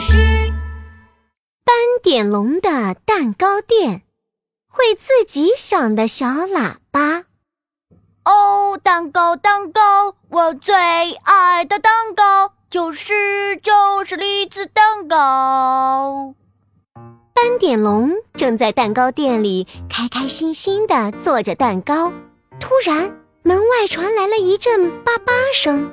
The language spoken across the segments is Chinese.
师。斑点龙的蛋糕店，会自己响的小喇叭。哦，蛋糕，蛋糕，我最爱的蛋糕就是就是栗子蛋糕。斑点龙正在蛋糕店里开开心心的做着蛋糕，突然门外传来了一阵叭叭声。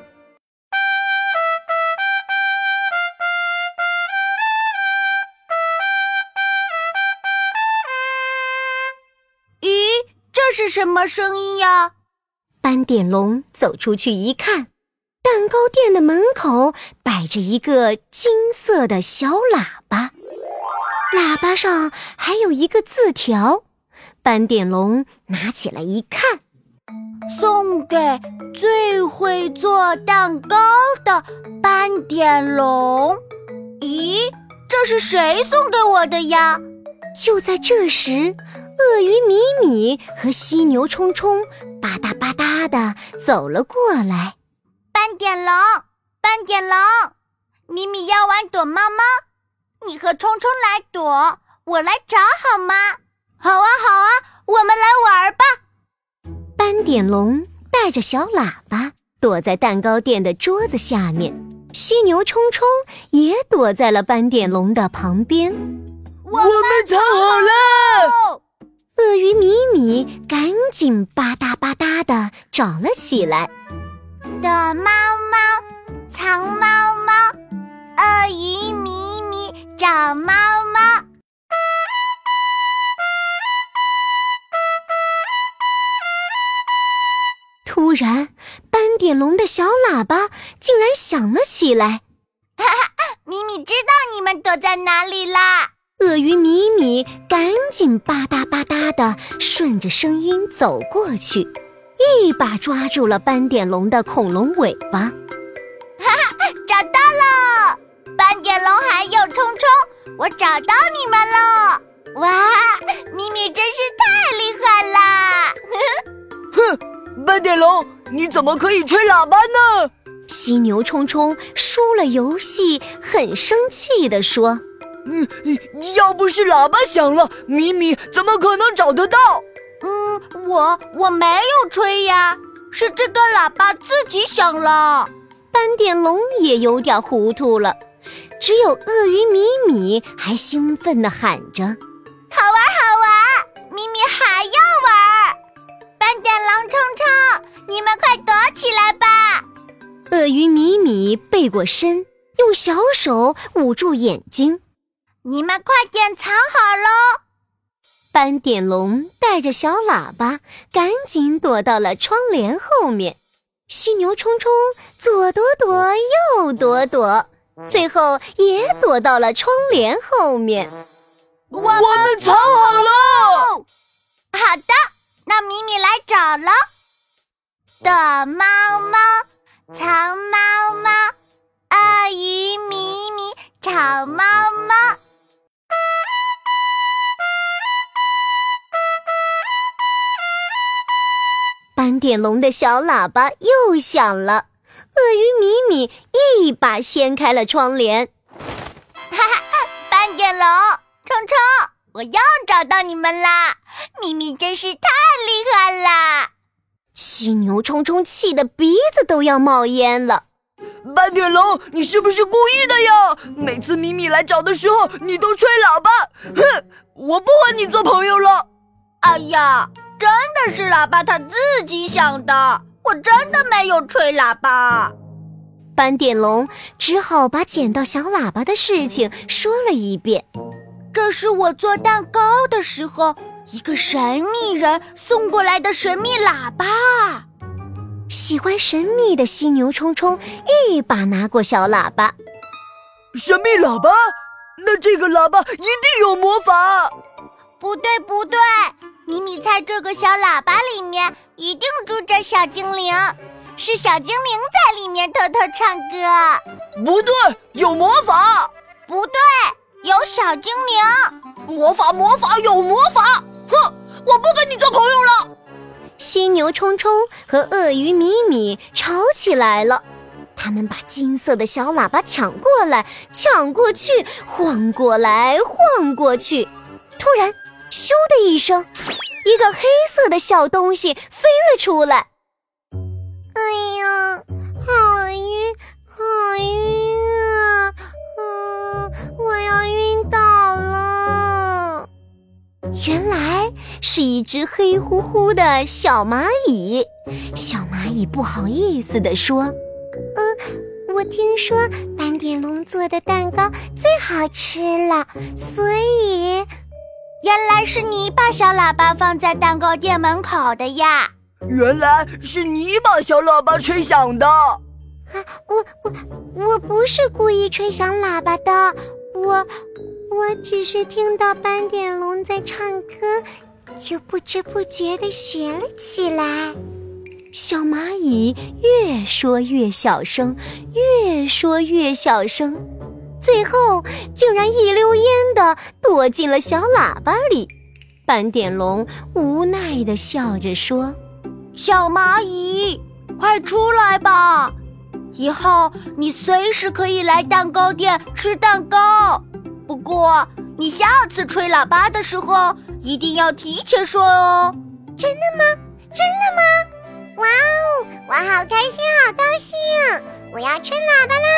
是什么声音呀？斑点龙走出去一看，蛋糕店的门口摆着一个金色的小喇叭，喇叭上还有一个字条。斑点龙拿起来一看，送给最会做蛋糕的斑点龙。咦，这是谁送给我的呀？就在这时。鳄鱼米米和犀牛冲冲吧嗒吧嗒的走了过来。斑点龙，斑点龙，米米要玩躲猫猫，你和冲冲来躲，我来找好吗？好啊，好啊，我们来玩吧。斑点龙带着小喇叭躲在蛋糕店的桌子下面，犀牛冲冲也躲在了斑点龙的旁边。我们藏好了。鳄鱼米米赶紧吧嗒吧嗒的找了起来。躲猫猫，藏猫猫，鳄鱼米米找猫猫。突然，斑点龙的小喇叭竟然响了起来。哈哈，米米知道你们躲在哪里啦！鳄鱼米米赶紧吧嗒吧嗒地顺着声音走过去，一把抓住了斑点龙的恐龙尾巴。哈哈，找到了！斑点龙还有冲冲，我找到你们了！哇，米米真是太厉害啦！哼，斑点龙，你怎么可以吹喇叭呢？犀牛冲冲输了游戏，很生气地说。嗯，要不是喇叭响了，米米怎么可能找得到？嗯，我我没有吹呀，是这个喇叭自己响了。斑点龙也有点糊涂了，只有鳄鱼米米还兴奋地喊着：“好玩，好玩！米米还要玩！斑点龙冲冲，你们快躲起来吧！”鳄鱼米米背过身，用小手捂住眼睛。你们快点藏好喽！斑点龙带着小喇叭，赶紧躲到了窗帘后面。犀牛冲冲左躲躲，右躲躲，最后也躲到了窗帘后面。我们藏好了。好的，那米米来找了。躲猫猫，藏猫猫，鳄鱼米米找猫猫。斑点龙的小喇叭又响了，鳄鱼米米一把掀开了窗帘。哈哈，斑点龙，冲冲，我又找到你们啦！米米真是太厉害啦！犀牛冲冲气得鼻子都要冒烟了。斑点龙，你是不是故意的呀？每次米米来找的时候，你都吹喇叭。哼，我不和你做朋友了。哎呀！真的是喇叭它自己响的，我真的没有吹喇叭。斑点龙只好把捡到小喇叭的事情说了一遍。这是我做蛋糕的时候，一个神秘人送过来的神秘喇叭。喜欢神秘的犀牛冲冲一把拿过小喇叭。神秘喇叭？那这个喇叭一定有魔法。不对，不对。米米猜这个小喇叭里面一定住着小精灵，是小精灵在里面偷偷唱歌。不对，有魔法。不对，有小精灵。魔法，魔法，有魔法。哼，我不跟你做朋友了。犀牛冲冲和鳄鱼米米吵起来了。他们把金色的小喇叭抢过来，抢过去，晃过来，晃过去。突然，咻的一声，一个黑色的小东西飞了出来。哎呀，好晕，好晕啊！嗯，我要晕倒了。原来是一只黑乎乎的小蚂蚁。小蚂蚁不好意思地说：“嗯，我听说斑点龙做的蛋糕最好吃了，所以原来是你把小喇叭放在蛋糕店门口的呀。”原来是你把小喇叭吹响的！啊，我我我不是故意吹响喇叭的，我我只是听到斑点龙在唱歌，就不知不觉的学了起来。小蚂蚁越说越小声，越说越小声，最后竟然一溜烟的躲进了小喇叭里。斑点龙无奈的笑着说。小蚂蚁，快出来吧！以后你随时可以来蛋糕店吃蛋糕。不过，你下次吹喇叭的时候一定要提前说哦。真的吗？真的吗？哇哦，我好开心，好高兴！我要吹喇叭啦！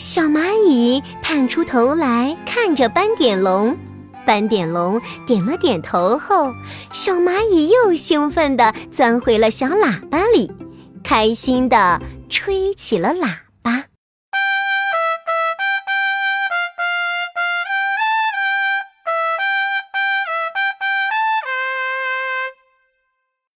小蚂蚁探出头来看着斑点龙。斑点龙点了点头后，小蚂蚁又兴奋地钻回了小喇叭里，开心地吹起了喇。